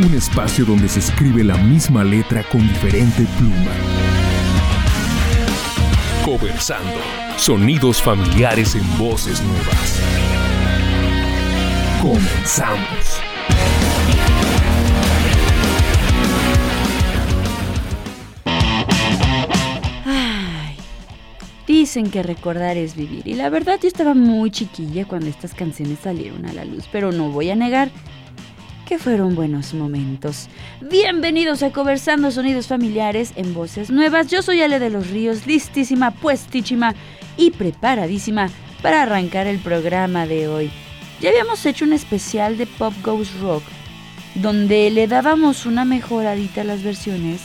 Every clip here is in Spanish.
Un espacio donde se escribe la misma letra con diferente pluma. Conversando. Sonidos familiares en voces nuevas. Comenzamos. Dicen que recordar es vivir. Y la verdad yo estaba muy chiquilla cuando estas canciones salieron a la luz, pero no voy a negar que fueron buenos momentos. Bienvenidos a Conversando Sonidos Familiares en Voces Nuevas. Yo soy Ale de los Ríos, listísima, puestísima y preparadísima para arrancar el programa de hoy. Ya habíamos hecho un especial de Pop Goes Rock, donde le dábamos una mejoradita a las versiones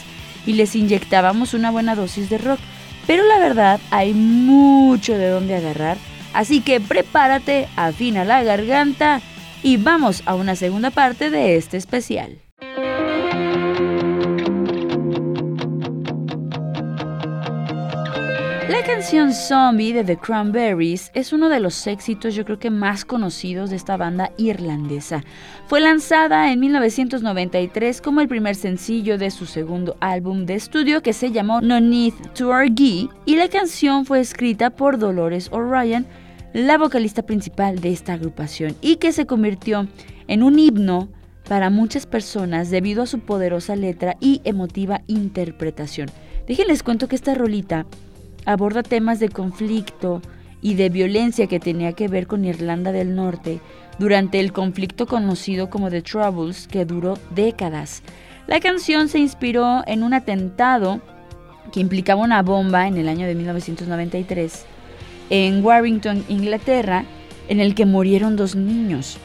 y les inyectábamos una buena dosis de rock. Pero la verdad, hay mucho de dónde agarrar, así que prepárate, afina la garganta y vamos a una segunda parte de este especial. Canción Zombie de The Cranberries es uno de los éxitos yo creo que más conocidos de esta banda irlandesa. Fue lanzada en 1993 como el primer sencillo de su segundo álbum de estudio que se llamó No Need to Argue y la canción fue escrita por Dolores O'Ryan la vocalista principal de esta agrupación y que se convirtió en un himno para muchas personas debido a su poderosa letra y emotiva interpretación. Déjenles cuento que esta rolita aborda temas de conflicto y de violencia que tenía que ver con Irlanda del Norte durante el conflicto conocido como The Troubles que duró décadas. La canción se inspiró en un atentado que implicaba una bomba en el año de 1993 en Warrington, Inglaterra, en el que murieron dos niños.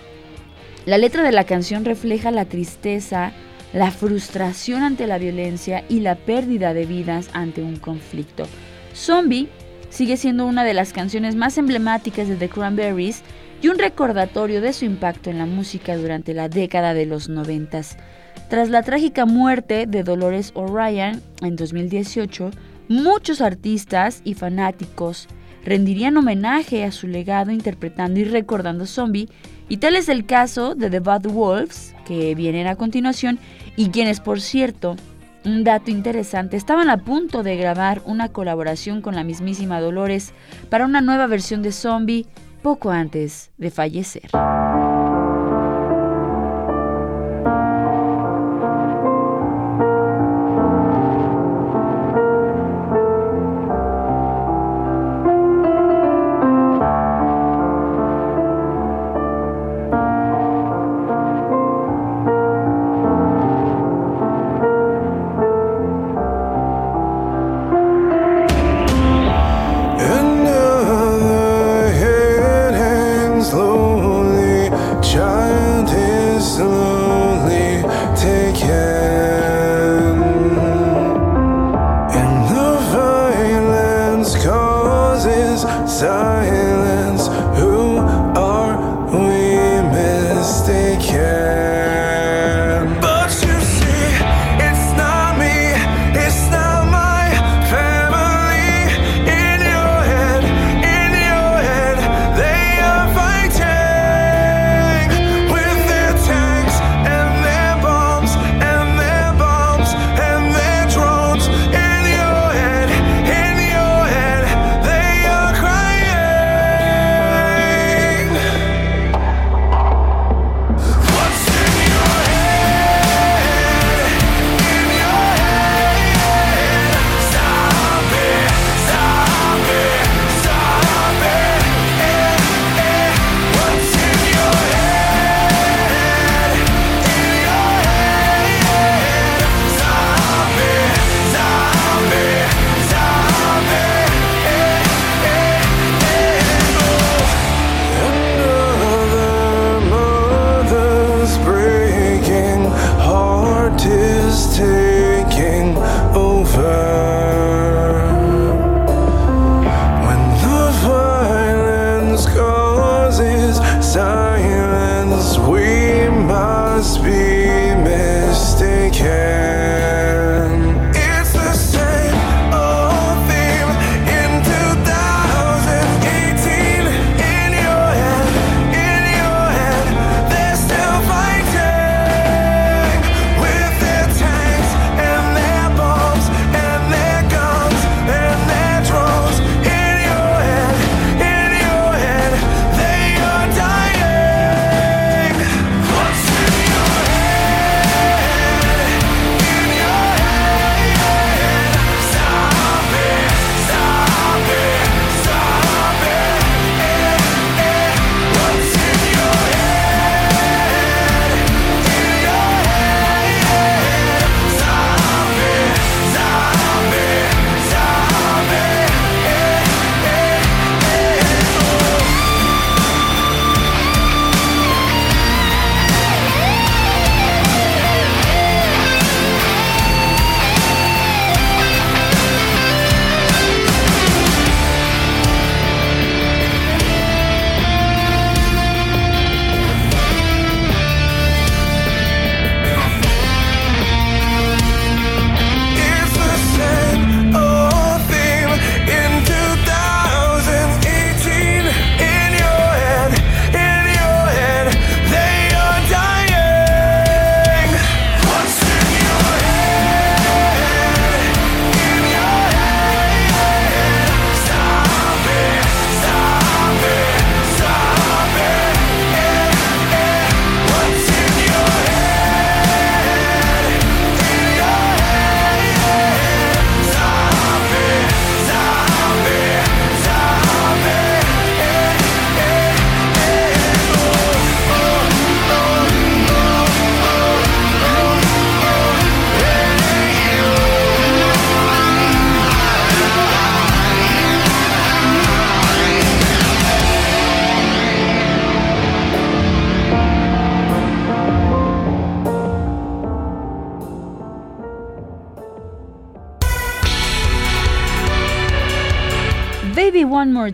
La letra de la canción refleja la tristeza, la frustración ante la violencia y la pérdida de vidas ante un conflicto. Zombie sigue siendo una de las canciones más emblemáticas de The Cranberries y un recordatorio de su impacto en la música durante la década de los noventas. Tras la trágica muerte de Dolores O'Ryan en 2018, muchos artistas y fanáticos rendirían homenaje a su legado interpretando y recordando Zombie, y tal es el caso de The Bad Wolves, que vienen a continuación, y quienes, por cierto, un dato interesante, estaban a punto de grabar una colaboración con la mismísima Dolores para una nueva versión de Zombie poco antes de fallecer. Time.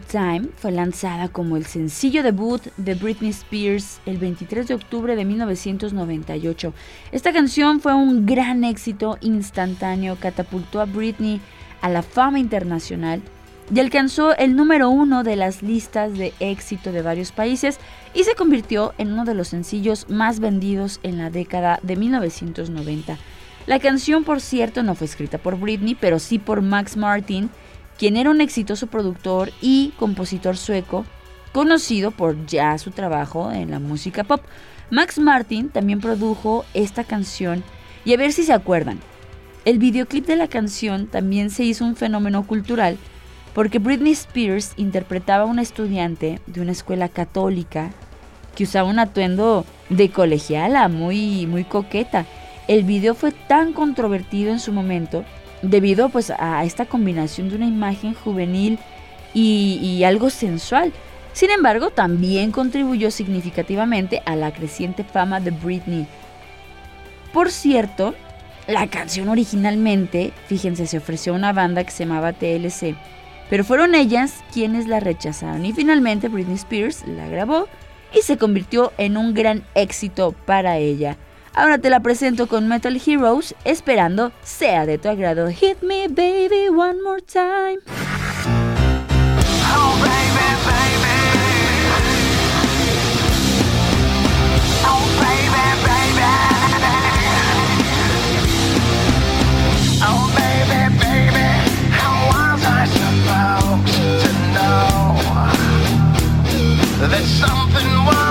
Time fue lanzada como el sencillo debut de Britney Spears el 23 de octubre de 1998. Esta canción fue un gran éxito instantáneo, catapultó a Britney a la fama internacional y alcanzó el número uno de las listas de éxito de varios países y se convirtió en uno de los sencillos más vendidos en la década de 1990. La canción, por cierto, no fue escrita por Britney, pero sí por Max Martin, quien era un exitoso productor y compositor sueco, conocido por ya su trabajo en la música pop. Max Martin también produjo esta canción y a ver si se acuerdan. El videoclip de la canción también se hizo un fenómeno cultural porque Britney Spears interpretaba a una estudiante de una escuela católica que usaba un atuendo de colegiala muy muy coqueta. El video fue tan controvertido en su momento debido pues a esta combinación de una imagen juvenil y, algo sensual. Sin embargo, también contribuyó significativamente a la creciente fama de Britney. Por cierto, la canción originalmente, fíjense, se ofreció a una banda que se llamaba TLC, pero fueron ellas quienes la rechazaron y finalmente Britney Spears la grabó y se convirtió en un gran éxito para ella. Ahora te la presento con Metal Heroes, esperando sea de tu agrado. Hit me, baby, one more time. Oh, baby, baby. Oh, baby, baby. Oh, baby, baby. How was I supposed to know that something wasn't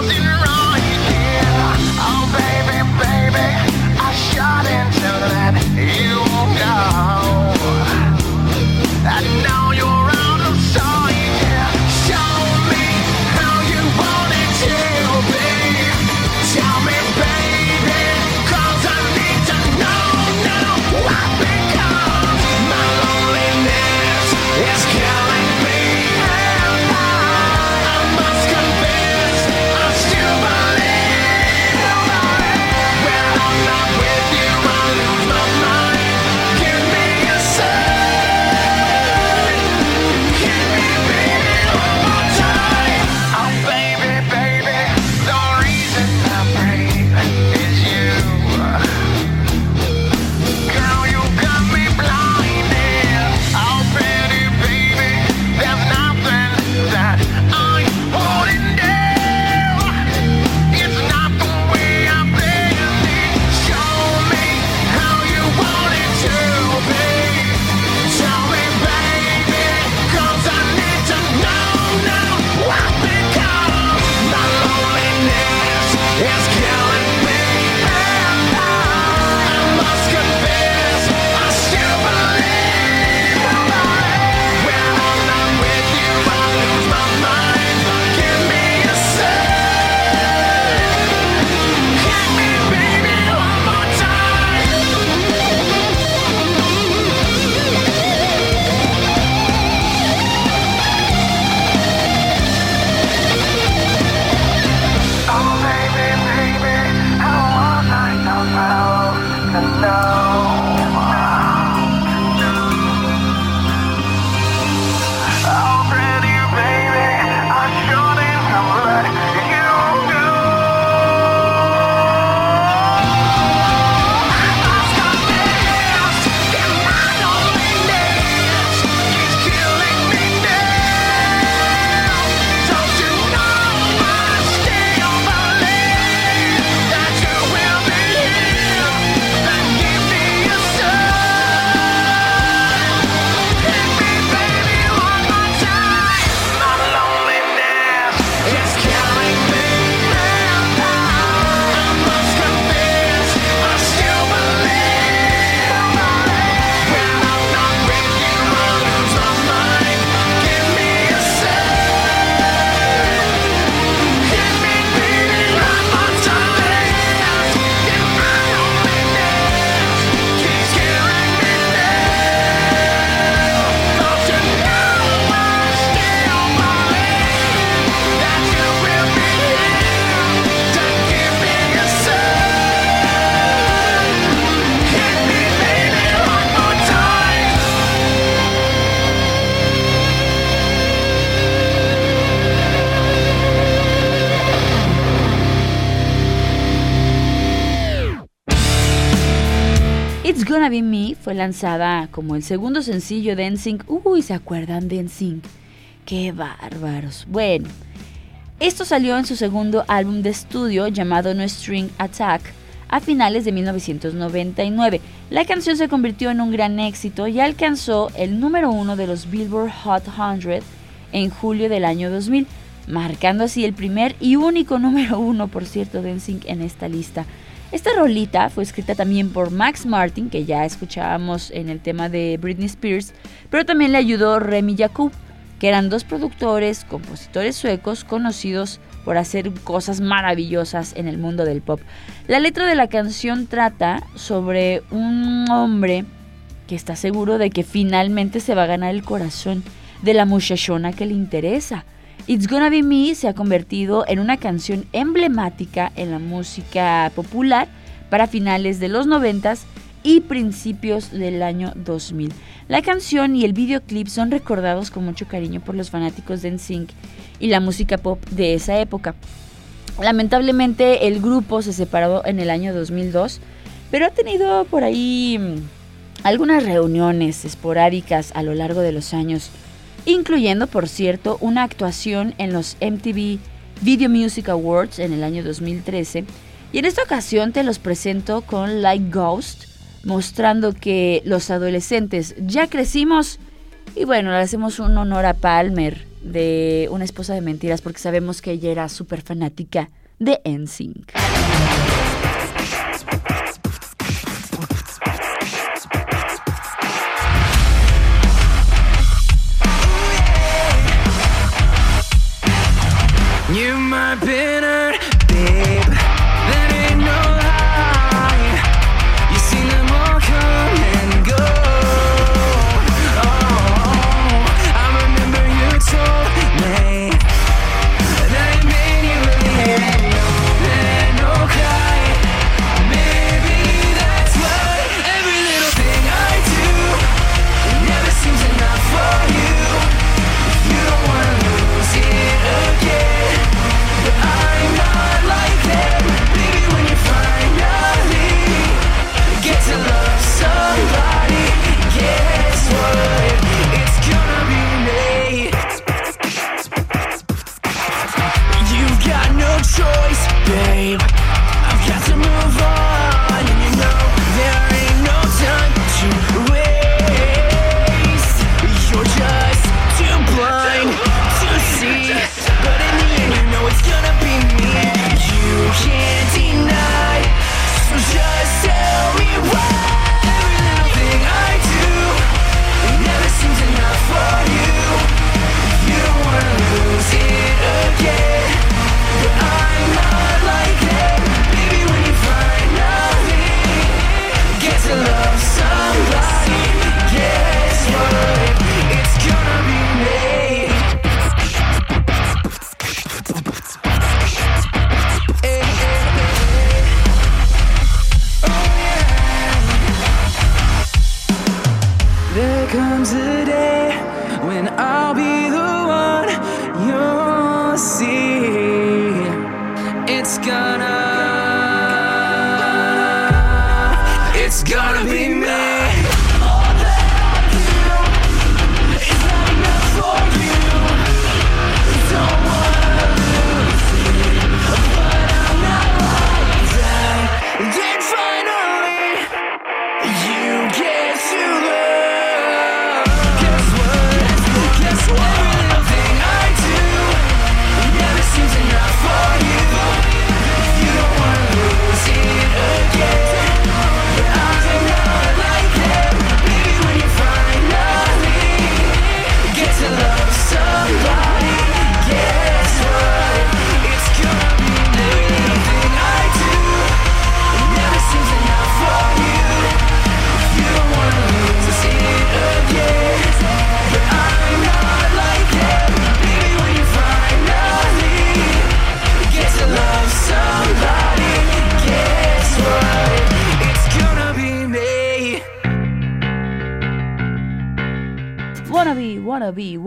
Be Me fue lanzada como el segundo sencillo de NSYNC. Uy, ¿se acuerdan de NSYNC? ¡Qué bárbaros! Bueno, esto salió en su segundo álbum de estudio llamado No String Attack a finales de 1999. La canción se convirtió en un gran éxito y alcanzó el número uno de los Billboard Hot 100 en julio del año 2000, marcando así el primer y único número uno, por cierto, de NSYNC en esta lista. Esta rolita fue escrita también por Max Martin, que ya escuchábamos en el tema de Britney Spears, pero también le ayudó Remy Jakub, que eran dos productores, compositores suecos conocidos por hacer cosas maravillosas en el mundo del pop. La letra de la canción trata sobre un hombre que está seguro de que finalmente se va a ganar el corazón de la muchachona que le interesa. It's Gonna Be Me se ha convertido en una canción emblemática en la música popular para finales de los 90 y principios del año 2000. La canción y el videoclip son recordados con mucho cariño por los fanáticos de NSYNC y la música pop de esa época. Lamentablemente el grupo se separó en el año 2002, pero ha tenido por ahí mm, algunas reuniones esporádicas a lo largo de los años incluyendo, por cierto, una actuación en los MTV Video Music Awards en el año 2013. Y en esta ocasión te los presento con Like Ghost, mostrando que los adolescentes ya crecimos. Y bueno, le hacemos un honor a Palmer de Una esposa de mentiras porque sabemos que ella era súper fanática de NSYNC.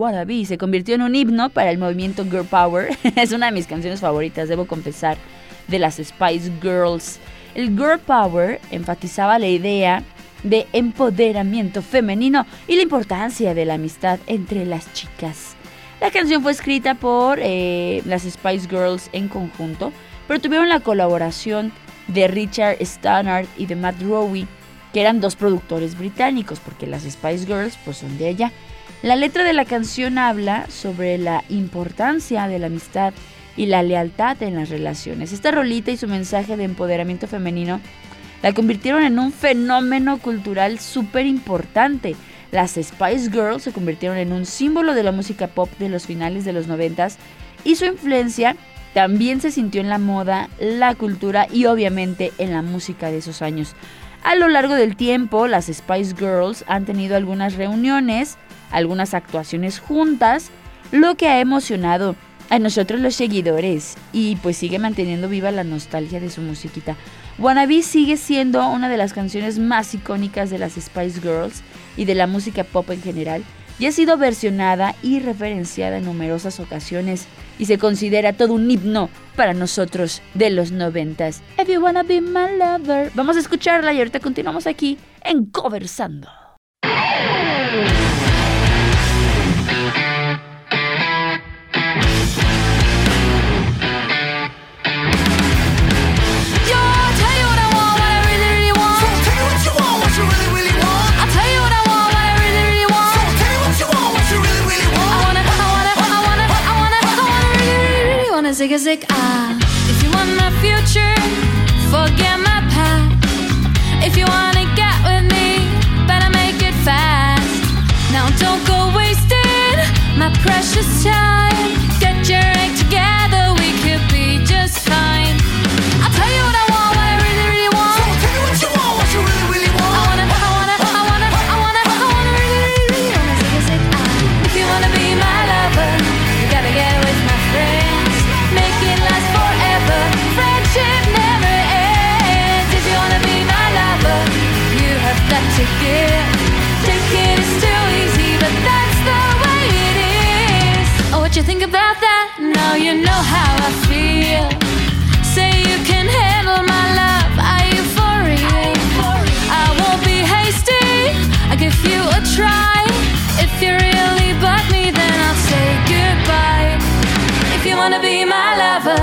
Wanna se convirtió en un himno para el movimiento Girl Power. es una de mis canciones favoritas, debo confesar, de las Spice Girls. El Girl Power enfatizaba la idea de empoderamiento femenino y la importancia de la amistad entre las chicas. La canción fue escrita por eh, las Spice Girls en conjunto, pero tuvieron la colaboración de Richard Stannard y de Matt Rowe, que eran dos productores británicos, porque las Spice Girls pues son de allá. La letra de la canción habla sobre la importancia de la amistad y la lealtad en las relaciones. Esta rolita y su mensaje de empoderamiento femenino la convirtieron en un fenómeno cultural súper importante. Las Spice Girls se convirtieron en un símbolo de la música pop de los finales de los noventas y su influencia también se sintió en la moda, la cultura y obviamente en la música de esos años. A lo largo del tiempo, las Spice Girls han tenido algunas reuniones, algunas actuaciones juntas, lo que ha emocionado a nosotros los seguidores y pues sigue manteniendo viva la nostalgia de su musiquita. Wannabe sigue siendo una de las canciones más icónicas de las Spice Girls y de la música pop en general y ha sido versionada y referenciada en numerosas ocasiones y se considera todo un himno para nosotros de los noventas. If you wanna be my lover. Vamos a escucharla y ahorita continuamos aquí en Conversando. Zig ah. If you want my future, forget my past. If you wanna be my lover,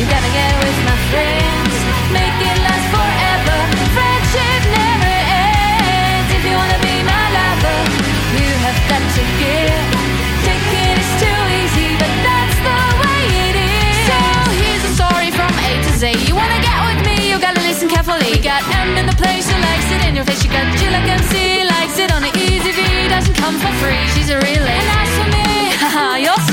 you gotta get with my friends. Make it last forever. Friendship never ends. If you wanna be my lover, you have got to give. Take it is too easy, but that's the way it is. So here's a story from A to Z. You wanna get with me, you gotta listen carefully. Got M in the place, she likes it in your face. She got G like MC, likes it on the easy V. Doesn't come for free, she's a real. And as for me, haha, you're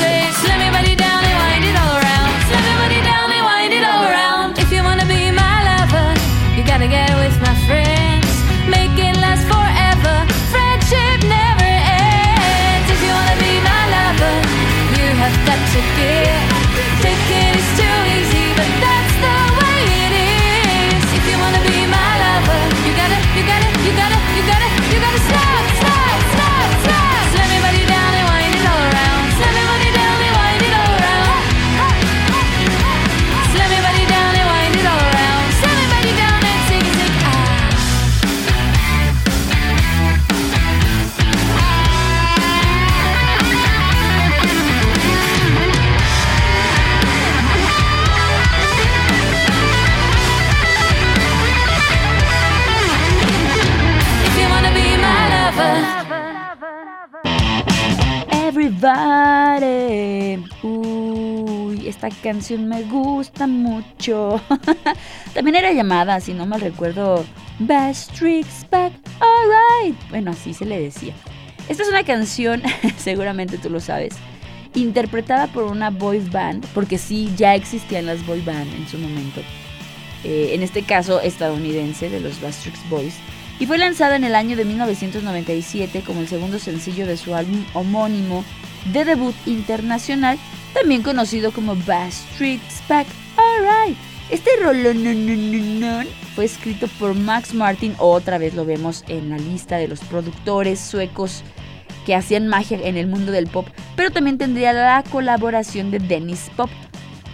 Yeah. Esta canción me gusta mucho. También era llamada, si no mal recuerdo, Best Tricks Back Alright. Bueno, así se le decía. Esta es una canción, seguramente tú lo sabes, interpretada por una boy band, porque sí, ya existían las boy band en su momento. Eh, en este caso estadounidense de los Bastrix Boys, y fue lanzada en el año de 1997 como el segundo sencillo de su álbum homónimo de debut internacional, también conocido como Bastrix Back Alright. Este rolón fue escrito por Max Martin, otra vez lo vemos en la lista de los productores suecos que hacían magia en el mundo del pop, pero también tendría la colaboración de Dennis Pop.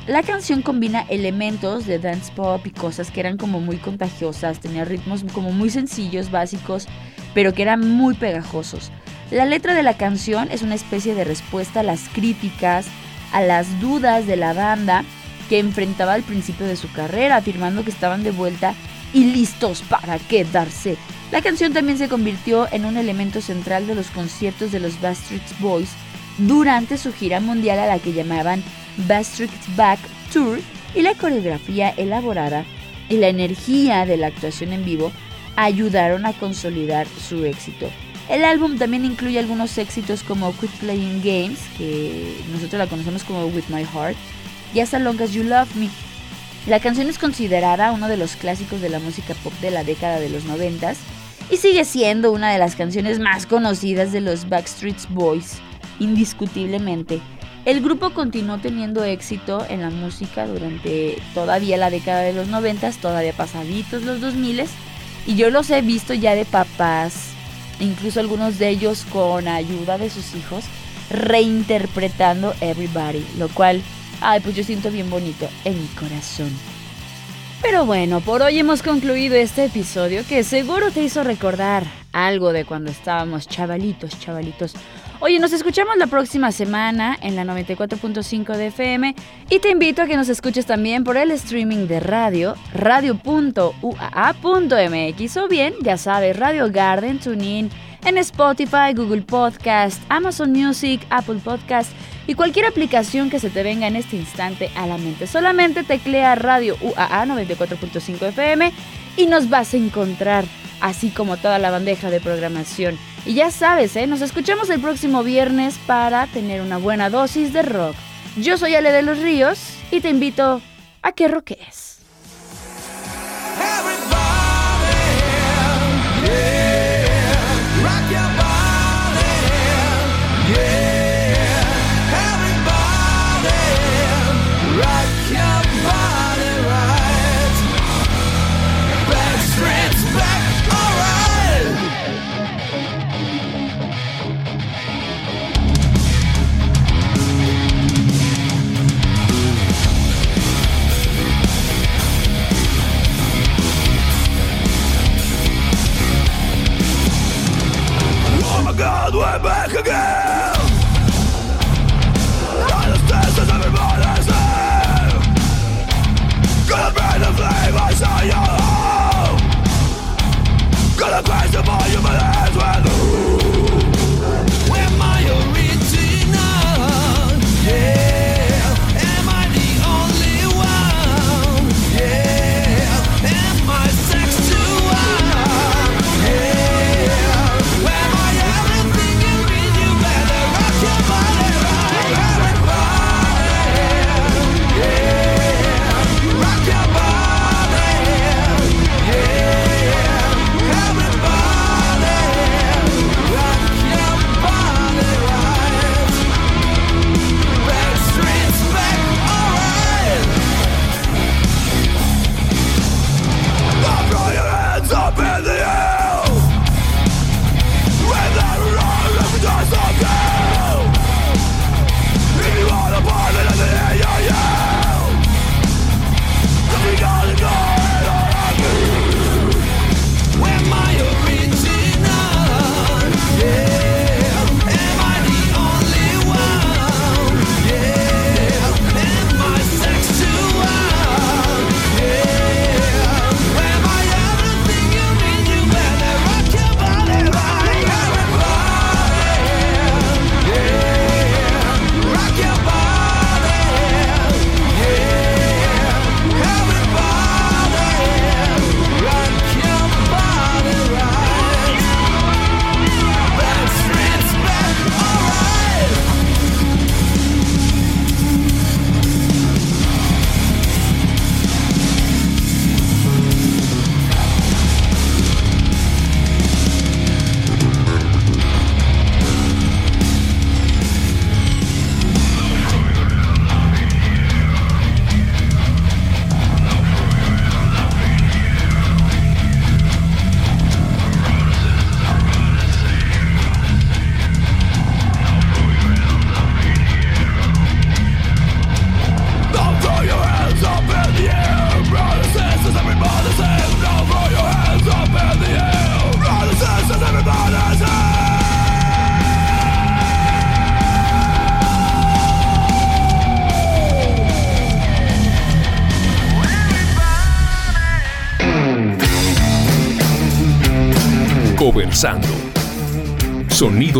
La canción combina elementos de dance pop y cosas que eran como muy contagiosas, tenía ritmos como muy sencillos, básicos, pero que eran muy pegajosos. La letra de la canción es una especie de respuesta a las críticas, a las dudas de la banda que enfrentaba al principio de su carrera, afirmando que estaban de vuelta y listos para quedarse. La canción también se convirtió en un elemento central de los conciertos de los Backstreet Boys durante su gira mundial a la que llamaban Backstreet Back Tour y la coreografía elaborada y la energía de la actuación en vivo ayudaron a consolidar su éxito. El álbum también incluye algunos éxitos como Quit Playing Games, que nosotros la conocemos como With My Heart, y As Long As You Love Me. La canción es considerada uno de los clásicos de la música pop de la década de los 90 y sigue siendo una de las canciones más conocidas de los Backstreet Boys, indiscutiblemente. El grupo continuó teniendo éxito en la música durante todavía la década de los 90, todavía pasaditos los 2000 y yo los he visto ya de papás, incluso algunos de ellos con ayuda de sus hijos, reinterpretando Everybody, lo cual, ay, pues yo siento bien bonito en mi corazón. Pero bueno, por hoy hemos concluido este episodio que seguro te hizo recordar algo de cuando estábamos chavalitos, chavalitos. Oye, nos escuchamos la próxima semana en la 94.5 de FM y te invito a que nos escuches también por el streaming de radio, radio.uaa.mx o bien, ya sabes, Radio Garden, TuneIn, en Spotify, Google Podcast, Amazon Music, Apple Podcast y cualquier aplicación que se te venga en este instante a la mente. Solamente teclea Radio UAA 94.5 FM y nos vas a encontrar, así como toda la bandeja de programación. Y ya sabes, ¿eh? nos escuchamos el próximo viernes para tener una buena dosis de rock. Yo soy Ale de los Ríos y te invito a que roques.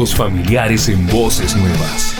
Familiares en voces nuevas.